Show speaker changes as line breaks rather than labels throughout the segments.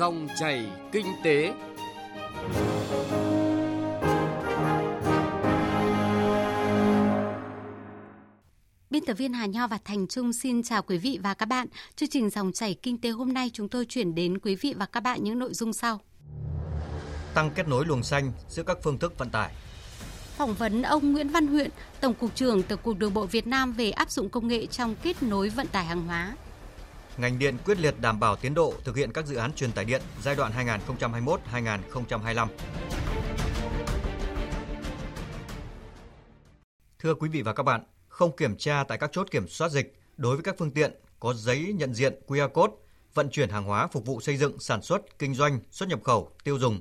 Dòng chảy kinh tế.
Biên tập viên Hà Nho và Thành Trung xin chào quý vị và các bạn. Chương trình Dòng chảy kinh tế hôm nay chúng tôi chuyển đến quý vị và các bạn những nội dung sau.
Tăng kết nối luồng xanh giữa các phương thức vận tải.
Phỏng vấn ông Nguyễn Văn Huyện, Tổng cục trưởng Tổng cục Đường bộ Việt Nam về áp dụng công nghệ trong kết nối vận tải hàng hóa.
Ngành điện quyết liệt đảm bảo tiến độ thực hiện các dự án truyền tải điện giai đoạn 2021-2025. Thưa quý vị và các bạn, không kiểm tra tại các chốt kiểm soát dịch đối với các phương tiện có giấy nhận diện QR code vận chuyển hàng hóa phục vụ xây dựng, sản xuất, kinh doanh, xuất nhập khẩu, tiêu dùng,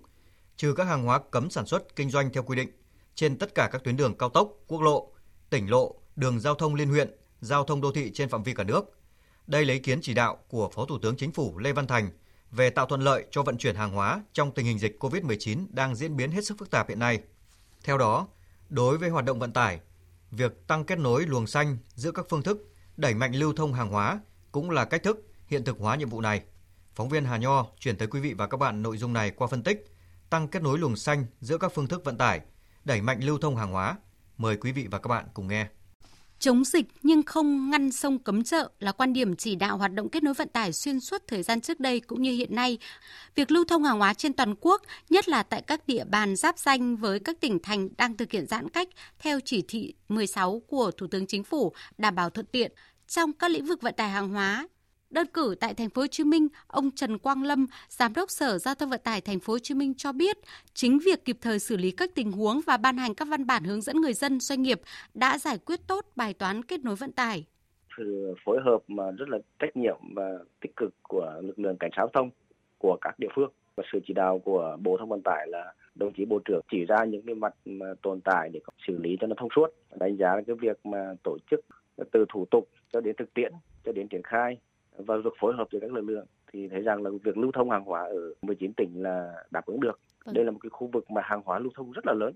trừ các hàng hóa cấm sản xuất, kinh doanh theo quy định trên tất cả các tuyến đường cao tốc, quốc lộ, tỉnh lộ, đường giao thông liên huyện, giao thông đô thị trên phạm vi cả nước. Đây lấy ý kiến chỉ đạo của Phó Thủ tướng Chính phủ Lê Văn Thành về tạo thuận lợi cho vận chuyển hàng hóa trong tình hình dịch COVID-19 đang diễn biến hết sức phức tạp hiện nay. Theo đó, đối với hoạt động vận tải, việc tăng kết nối luồng xanh giữa các phương thức, đẩy mạnh lưu thông hàng hóa cũng là cách thức hiện thực hóa nhiệm vụ này. Phóng viên Hà Nho chuyển tới quý vị và các bạn nội dung này qua phân tích tăng kết nối luồng xanh giữa các phương thức vận tải, đẩy mạnh lưu thông hàng hóa. Mời quý vị và các bạn cùng nghe.
Chống dịch nhưng không ngăn sông cấm chợ là quan điểm chỉ đạo hoạt động kết nối vận tải xuyên suốt thời gian trước đây cũng như hiện nay. Việc lưu thông hàng hóa trên toàn quốc, nhất là tại các địa bàn giáp danh với các tỉnh thành đang thực hiện giãn cách theo chỉ thị 16 của Thủ tướng Chính phủ đảm bảo thuận tiện trong các lĩnh vực vận tải hàng hóa Đơn cử tại thành phố Hồ Chí Minh, ông Trần Quang Lâm, giám đốc Sở Giao thông Vận tải thành phố Hồ Chí Minh cho biết, chính việc kịp thời xử lý các tình huống và ban hành các văn bản hướng dẫn người dân, doanh nghiệp đã giải quyết tốt bài toán kết nối vận tải.
Sự phối hợp mà rất là trách nhiệm và tích cực của lực lượng cảnh sát giao thông của các địa phương và sự chỉ đạo của Bộ Thông Vận tải là đồng chí Bộ trưởng chỉ ra những cái mặt mà tồn tại để xử lý cho nó thông suốt, đánh giá cái việc mà tổ chức từ thủ tục cho đến thực tiễn cho đến triển khai và việc phối hợp giữa các lực lượng thì thấy rằng là việc lưu thông hàng hóa ở 19 tỉnh là đáp ứng được. Ừ. Đây là một cái khu vực mà hàng hóa lưu thông rất là lớn.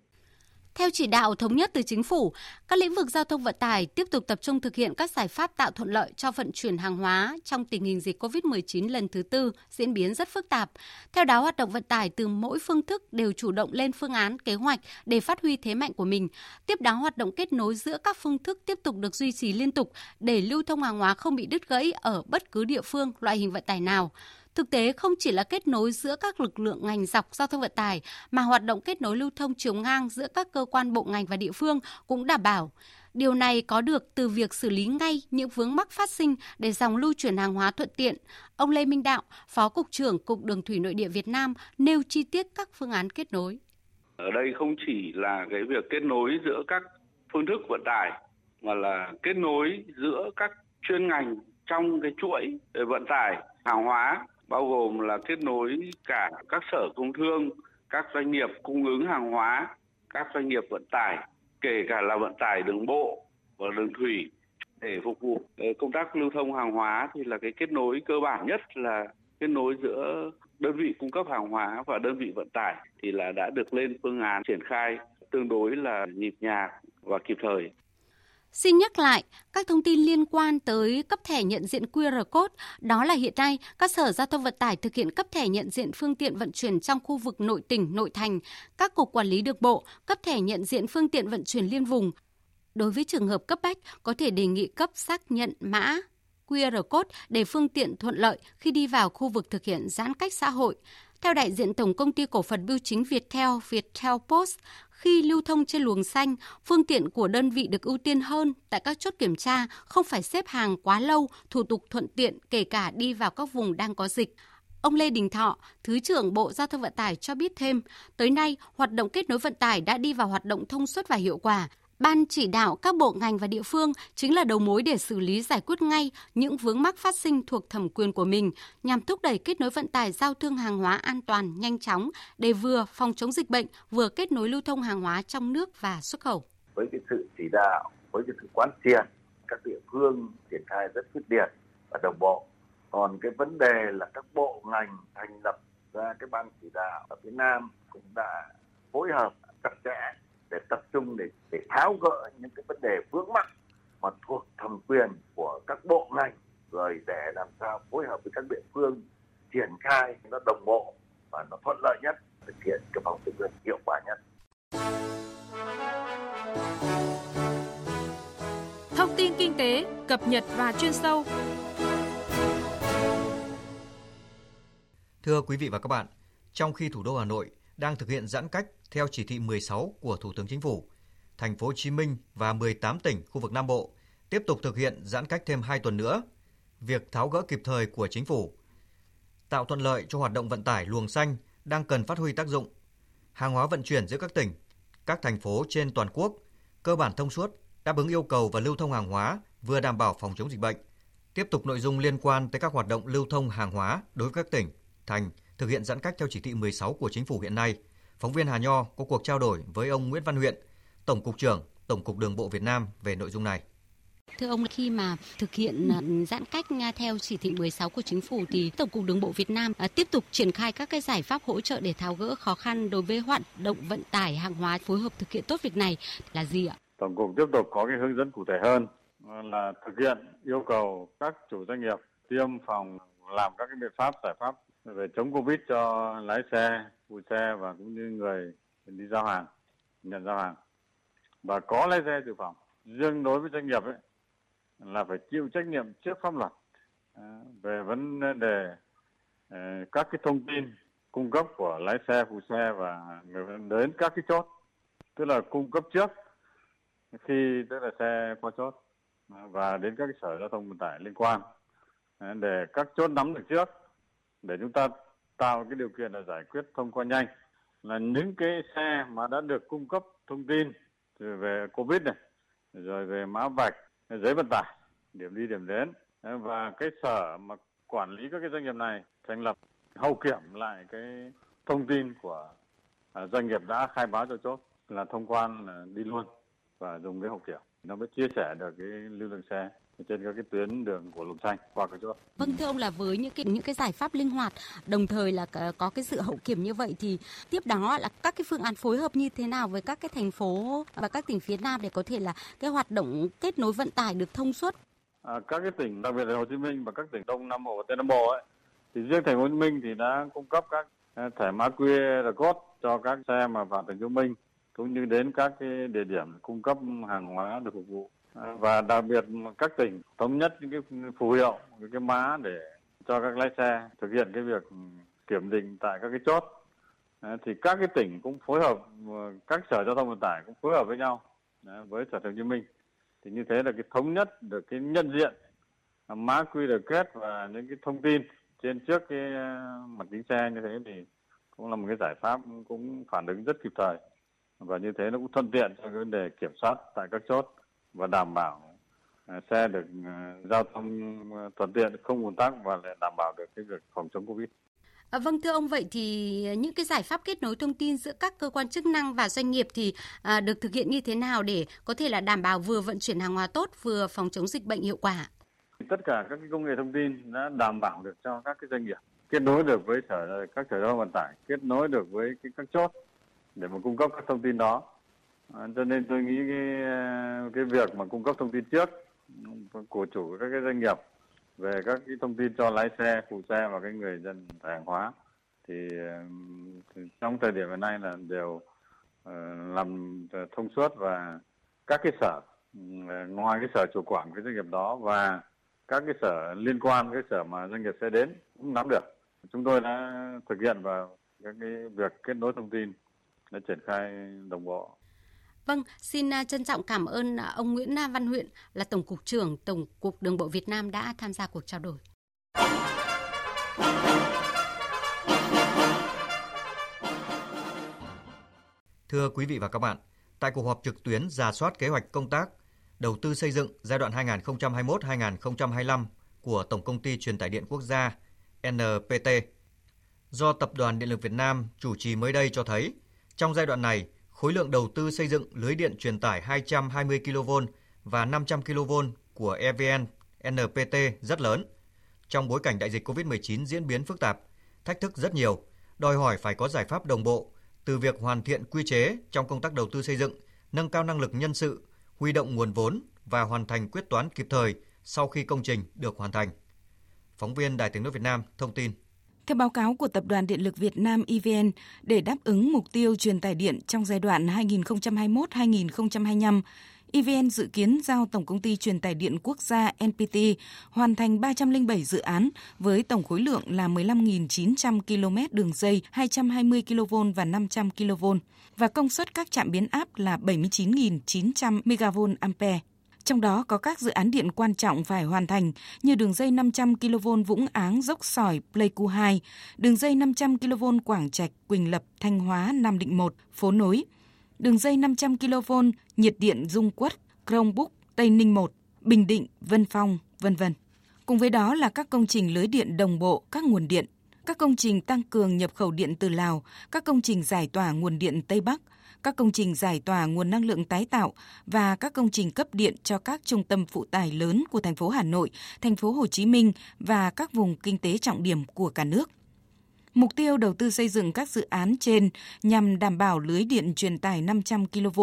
Theo chỉ đạo thống nhất từ chính phủ, các lĩnh vực giao thông vận tải tiếp tục tập trung thực hiện các giải pháp tạo thuận lợi cho vận chuyển hàng hóa trong tình hình dịch COVID-19 lần thứ tư diễn biến rất phức tạp. Theo đó, hoạt động vận tải từ mỗi phương thức đều chủ động lên phương án, kế hoạch để phát huy thế mạnh của mình. Tiếp đó, hoạt động kết nối giữa các phương thức tiếp tục được duy trì liên tục để lưu thông hàng hóa không bị đứt gãy ở bất cứ địa phương, loại hình vận tải nào. Thực tế không chỉ là kết nối giữa các lực lượng ngành dọc giao thông vận tải mà hoạt động kết nối lưu thông chiều ngang giữa các cơ quan bộ ngành và địa phương cũng đảm bảo. Điều này có được từ việc xử lý ngay những vướng mắc phát sinh để dòng lưu chuyển hàng hóa thuận tiện. Ông Lê Minh Đạo, Phó Cục trưởng Cục Đường Thủy Nội địa Việt Nam nêu chi tiết các phương án kết nối.
Ở đây không chỉ là cái việc kết nối giữa các phương thức vận tải mà là kết nối giữa các chuyên ngành trong cái chuỗi vận tải hàng hóa bao gồm là kết nối cả các sở công thương, các doanh nghiệp cung ứng hàng hóa, các doanh nghiệp vận tải, kể cả là vận tải đường bộ và đường thủy để phục vụ ờ, công tác lưu thông hàng hóa thì là cái kết nối cơ bản nhất là kết nối giữa đơn vị cung cấp hàng hóa và đơn vị vận tải thì là đã được lên phương án triển khai tương đối là nhịp nhàng và kịp thời.
Xin nhắc lại các thông tin liên quan tới cấp thẻ nhận diện QR code, đó là hiện nay các sở giao thông vận tải thực hiện cấp thẻ nhận diện phương tiện vận chuyển trong khu vực nội tỉnh, nội thành, các cục quản lý được bộ cấp thẻ nhận diện phương tiện vận chuyển liên vùng. Đối với trường hợp cấp bách có thể đề nghị cấp xác nhận mã QR code để phương tiện thuận lợi khi đi vào khu vực thực hiện giãn cách xã hội. Theo đại diện Tổng công ty cổ phần bưu chính Viettel, Viettel Post, khi lưu thông trên luồng xanh, phương tiện của đơn vị được ưu tiên hơn tại các chốt kiểm tra, không phải xếp hàng quá lâu, thủ tục thuận tiện kể cả đi vào các vùng đang có dịch. Ông Lê Đình Thọ, Thứ trưởng Bộ Giao thông Vận tải cho biết thêm, tới nay, hoạt động kết nối vận tải đã đi vào hoạt động thông suốt và hiệu quả. Ban chỉ đạo các bộ ngành và địa phương chính là đầu mối để xử lý giải quyết ngay những vướng mắc phát sinh thuộc thẩm quyền của mình nhằm thúc đẩy kết nối vận tải giao thương hàng hóa an toàn, nhanh chóng để vừa phòng chống dịch bệnh, vừa kết nối lưu thông hàng hóa trong nước và xuất khẩu.
Với cái sự chỉ đạo, với cái sự quán triệt, các địa phương triển khai rất quyết liệt và đồng bộ. Còn cái vấn đề là các bộ ngành thành lập ra cái ban chỉ đạo ở phía Nam cũng đã phối hợp chặt chẽ để tập trung để để tháo gỡ những cái vấn đề vướng mắc mà thuộc thẩm quyền của các bộ ngành rồi để làm sao phối hợp với các địa phương triển khai nó đồng bộ và nó thuận lợi nhất thực hiện cái phòng chống dịch hiệu quả nhất.
Thông tin kinh tế, cập nhật và chuyên sâu.
Thưa quý vị và các bạn, trong khi thủ đô Hà Nội đang thực hiện giãn cách theo chỉ thị 16 của Thủ tướng Chính phủ, thành phố Hồ Chí Minh và 18 tỉnh khu vực Nam Bộ tiếp tục thực hiện giãn cách thêm 2 tuần nữa. Việc tháo gỡ kịp thời của chính phủ tạo thuận lợi cho hoạt động vận tải luồng xanh đang cần phát huy tác dụng. Hàng hóa vận chuyển giữa các tỉnh, các thành phố trên toàn quốc cơ bản thông suốt, đáp ứng yêu cầu và lưu thông hàng hóa vừa đảm bảo phòng chống dịch bệnh. Tiếp tục nội dung liên quan tới các hoạt động lưu thông hàng hóa đối với các tỉnh, thành thực hiện giãn cách theo chỉ thị 16 của chính phủ hiện nay. Phóng viên Hà Nho có cuộc trao đổi với ông Nguyễn Văn Huyện, Tổng cục trưởng Tổng cục Đường bộ Việt Nam về nội dung này.
Thưa ông, khi mà thực hiện à, giãn cách à, theo chỉ thị 16 của chính phủ thì Tổng cục Đường bộ Việt Nam à, tiếp tục triển khai các cái giải pháp hỗ trợ để tháo gỡ khó khăn đối với hoạt động vận tải hàng hóa phối hợp thực hiện tốt việc này là gì ạ?
Tổng cục tiếp tục có cái hướng dẫn cụ thể hơn là thực hiện yêu cầu các chủ doanh nghiệp tiêm phòng làm các cái biện pháp giải pháp về chống covid cho lái xe, phụ xe và cũng như người đi giao hàng, nhận giao hàng. Và có lái xe dự phòng. Riêng đối với doanh nghiệp ấy là phải chịu trách nhiệm trước pháp luật. Ờ, về vấn đề ờ, các cái thông tin cung cấp của lái xe, phụ xe và người đến các cái chốt, tức là cung cấp trước khi tức là xe qua chốt và đến các cái sở giao thông vận tải liên quan. Ờ, để các chốt nắm được trước để chúng ta tạo cái điều kiện là giải quyết thông qua nhanh là những cái xe mà đã được cung cấp thông tin về covid này, rồi về mã vạch, giấy vận tải, điểm đi, điểm đến, và cái sở mà quản lý các cái doanh nghiệp này thành lập, hậu kiểm lại cái thông tin của à, doanh nghiệp đã khai báo cho chốt là thông quan là đi luôn và dùng cái hậu kiểm nó mới chia sẻ được cái lưu lượng xe trên các cái tuyến đường của luồng xanh qua cái chốt.
Vâng thưa ông là với những cái những cái giải pháp linh hoạt đồng thời là có cái sự hậu kiểm như vậy thì tiếp đó là các cái phương án phối hợp như thế nào với các cái thành phố và các tỉnh phía Nam để có thể là cái hoạt động kết nối vận tải được thông suốt.
À, các cái tỉnh đặc biệt là Hồ Chí Minh và các tỉnh Đông Nam Bộ và Tây Nam Bộ ấy thì riêng thành phố Hồ Chí Minh thì đã cung cấp các à, thẻ mã QR code cho các xe mà vào thành phố Hồ Chí Minh cũng như đến các cái địa điểm cung cấp hàng hóa được phục vụ. À, và đặc biệt các tỉnh thống nhất những cái phù hiệu, những cái mã để cho các lái xe thực hiện cái việc kiểm định tại các cái chốt. À, thì các cái tỉnh cũng phối hợp à, các sở giao thông vận tải cũng phối hợp với nhau với sở thành hồ chí minh. Thì như thế là cái thống nhất được cái nhận diện mã QR code và những cái thông tin trên trước cái mặt kính xe như thế thì cũng là một cái giải pháp cũng phản ứng rất kịp thời và như thế nó cũng thuận tiện cho vấn đề kiểm soát tại các chốt và đảm bảo à, xe được à, giao thông à, thuận tiện không ùn tắc và lại đảm bảo được cái việc phòng chống covid.
À, vâng thưa ông vậy thì những cái giải pháp kết nối thông tin giữa các cơ quan chức năng và doanh nghiệp thì à, được thực hiện như thế nào để có thể là đảm bảo vừa vận chuyển hàng hóa tốt vừa phòng chống dịch bệnh hiệu quả?
Tất cả các cái công nghệ thông tin đã đảm bảo được cho các cái doanh nghiệp kết nối được với sở các sở giao thông vận tải, kết nối được với cái, các chốt để mà cung cấp các thông tin đó. À, cho nên tôi nghĩ cái à, cái việc mà cung cấp thông tin trước của chủ các cái doanh nghiệp về các cái thông tin cho lái xe, phụ xe và cái người dân hàng hóa thì, thì trong thời điểm hiện nay là đều uh, làm thông suốt và các cái sở ngoài cái sở chủ quản cái doanh nghiệp đó và các cái sở liên quan cái sở mà doanh nghiệp sẽ đến cũng nắm được. Chúng tôi đã thực hiện vào các cái việc kết nối thông tin đã triển khai đồng bộ
Vâng, xin à, trân trọng cảm ơn à, ông Nguyễn Văn Huyện là Tổng cục trưởng Tổng cục Đường bộ Việt Nam đã tham gia cuộc trao đổi.
Thưa quý vị và các bạn, tại cuộc họp trực tuyến giả soát kế hoạch công tác đầu tư xây dựng giai đoạn 2021-2025 của Tổng công ty Truyền tải điện quốc gia NPT do Tập đoàn Điện lực Việt Nam chủ trì mới đây cho thấy, trong giai đoạn này, khối lượng đầu tư xây dựng lưới điện truyền tải 220 kV và 500 kV của EVN NPT rất lớn. Trong bối cảnh đại dịch COVID-19 diễn biến phức tạp, thách thức rất nhiều, đòi hỏi phải có giải pháp đồng bộ từ việc hoàn thiện quy chế trong công tác đầu tư xây dựng, nâng cao năng lực nhân sự, huy động nguồn vốn và hoàn thành quyết toán kịp thời sau khi công trình được hoàn thành. Phóng viên Đài Tiếng nói Việt Nam thông tin.
Theo báo cáo của Tập đoàn Điện lực Việt Nam EVN, để đáp ứng mục tiêu truyền tải điện trong giai đoạn 2021-2025, EVN dự kiến giao Tổng công ty truyền tải điện quốc gia NPT hoàn thành 307 dự án với tổng khối lượng là 15.900 km đường dây 220 kV và 500 kV và công suất các trạm biến áp là 79.900 MVA. ampere. Trong đó có các dự án điện quan trọng phải hoàn thành như đường dây 500 kV Vũng Áng Dốc Sỏi Pleiku 2, đường dây 500 kV Quảng Trạch Quỳnh Lập Thanh Hóa Nam Định 1, Phố Nối, đường dây 500 kV nhiệt điện Dung Quất Krông Búc Tây Ninh 1, Bình Định Vân Phong, vân vân. Cùng với đó là các công trình lưới điện đồng bộ các nguồn điện, các công trình tăng cường nhập khẩu điện từ Lào, các công trình giải tỏa nguồn điện Tây Bắc, các công trình giải tỏa nguồn năng lượng tái tạo và các công trình cấp điện cho các trung tâm phụ tải lớn của thành phố Hà Nội, thành phố Hồ Chí Minh và các vùng kinh tế trọng điểm của cả nước. Mục tiêu đầu tư xây dựng các dự án trên nhằm đảm bảo lưới điện truyền tải 500 kV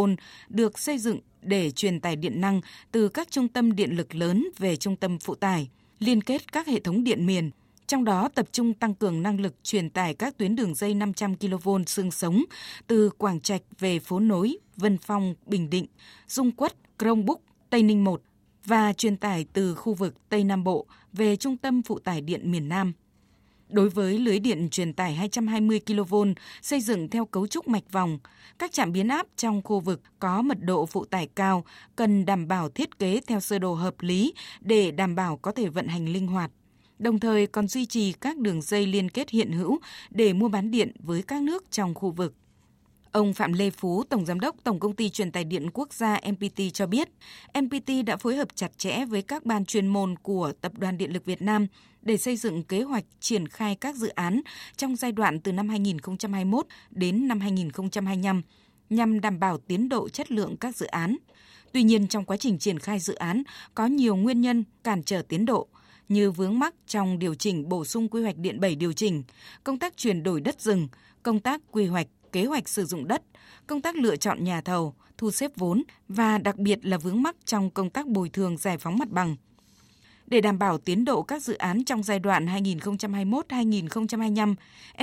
được xây dựng để truyền tải điện năng từ các trung tâm điện lực lớn về trung tâm phụ tải, liên kết các hệ thống điện miền, trong đó tập trung tăng cường năng lực truyền tải các tuyến đường dây 500 kV xương sống từ Quảng Trạch về phố nối Vân Phong, Bình Định, Dung Quất, Crong Búc, Tây Ninh 1 và truyền tải từ khu vực Tây Nam Bộ về trung tâm phụ tải điện miền Nam. Đối với lưới điện truyền tải 220 kV xây dựng theo cấu trúc mạch vòng, các trạm biến áp trong khu vực có mật độ phụ tải cao cần đảm bảo thiết kế theo sơ đồ hợp lý để đảm bảo có thể vận hành linh hoạt đồng thời còn duy trì các đường dây liên kết hiện hữu để mua bán điện với các nước trong khu vực. Ông Phạm Lê Phú, Tổng Giám đốc Tổng Công ty Truyền tải Điện Quốc gia MPT cho biết, MPT đã phối hợp chặt chẽ với các ban chuyên môn của Tập đoàn Điện lực Việt Nam để xây dựng kế hoạch triển khai các dự án trong giai đoạn từ năm 2021 đến năm 2025 nhằm đảm bảo tiến độ chất lượng các dự án. Tuy nhiên, trong quá trình triển khai dự án có nhiều nguyên nhân cản trở tiến độ – như vướng mắc trong điều chỉnh bổ sung quy hoạch điện 7 điều chỉnh, công tác chuyển đổi đất rừng, công tác quy hoạch, kế hoạch sử dụng đất, công tác lựa chọn nhà thầu, thu xếp vốn và đặc biệt là vướng mắc trong công tác bồi thường giải phóng mặt bằng. Để đảm bảo tiến độ các dự án trong giai đoạn 2021-2025,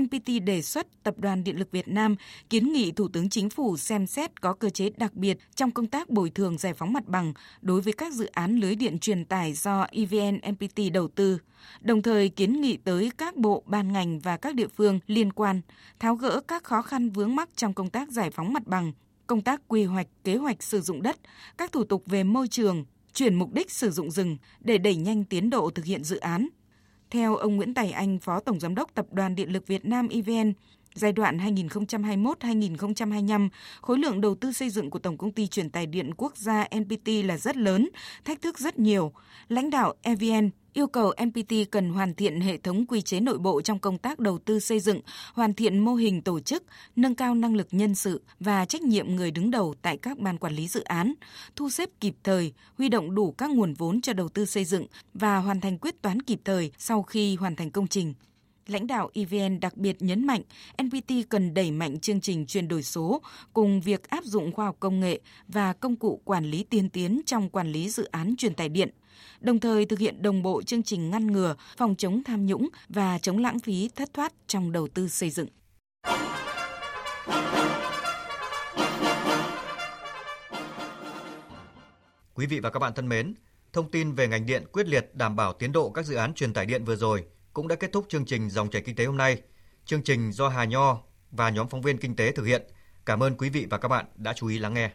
NPT đề xuất Tập đoàn Điện lực Việt Nam kiến nghị Thủ tướng Chính phủ xem xét có cơ chế đặc biệt trong công tác bồi thường giải phóng mặt bằng đối với các dự án lưới điện truyền tải do EVN NPT đầu tư, đồng thời kiến nghị tới các bộ, ban ngành và các địa phương liên quan tháo gỡ các khó khăn vướng mắc trong công tác giải phóng mặt bằng, công tác quy hoạch, kế hoạch sử dụng đất, các thủ tục về môi trường, chuyển mục đích sử dụng rừng để đẩy nhanh tiến độ thực hiện dự án. Theo ông Nguyễn Tài Anh, Phó Tổng Giám đốc Tập đoàn Điện lực Việt Nam EVN, giai đoạn 2021-2025, khối lượng đầu tư xây dựng của Tổng công ty truyền tài điện quốc gia NPT là rất lớn, thách thức rất nhiều. Lãnh đạo EVN yêu cầu NPT cần hoàn thiện hệ thống quy chế nội bộ trong công tác đầu tư xây dựng, hoàn thiện mô hình tổ chức, nâng cao năng lực nhân sự và trách nhiệm người đứng đầu tại các ban quản lý dự án, thu xếp kịp thời, huy động đủ các nguồn vốn cho đầu tư xây dựng và hoàn thành quyết toán kịp thời sau khi hoàn thành công trình. Lãnh đạo EVN đặc biệt nhấn mạnh NPT cần đẩy mạnh chương trình chuyển đổi số cùng việc áp dụng khoa học công nghệ và công cụ quản lý tiên tiến trong quản lý dự án truyền tải điện – đồng thời thực hiện đồng bộ chương trình ngăn ngừa, phòng chống tham nhũng và chống lãng phí thất thoát trong đầu tư xây dựng.
Quý vị và các bạn thân mến, thông tin về ngành điện quyết liệt đảm bảo tiến độ các dự án truyền tải điện vừa rồi cũng đã kết thúc chương trình Dòng chảy kinh tế hôm nay. Chương trình do Hà Nho và nhóm phóng viên kinh tế thực hiện. Cảm ơn quý vị và các bạn đã chú ý lắng nghe.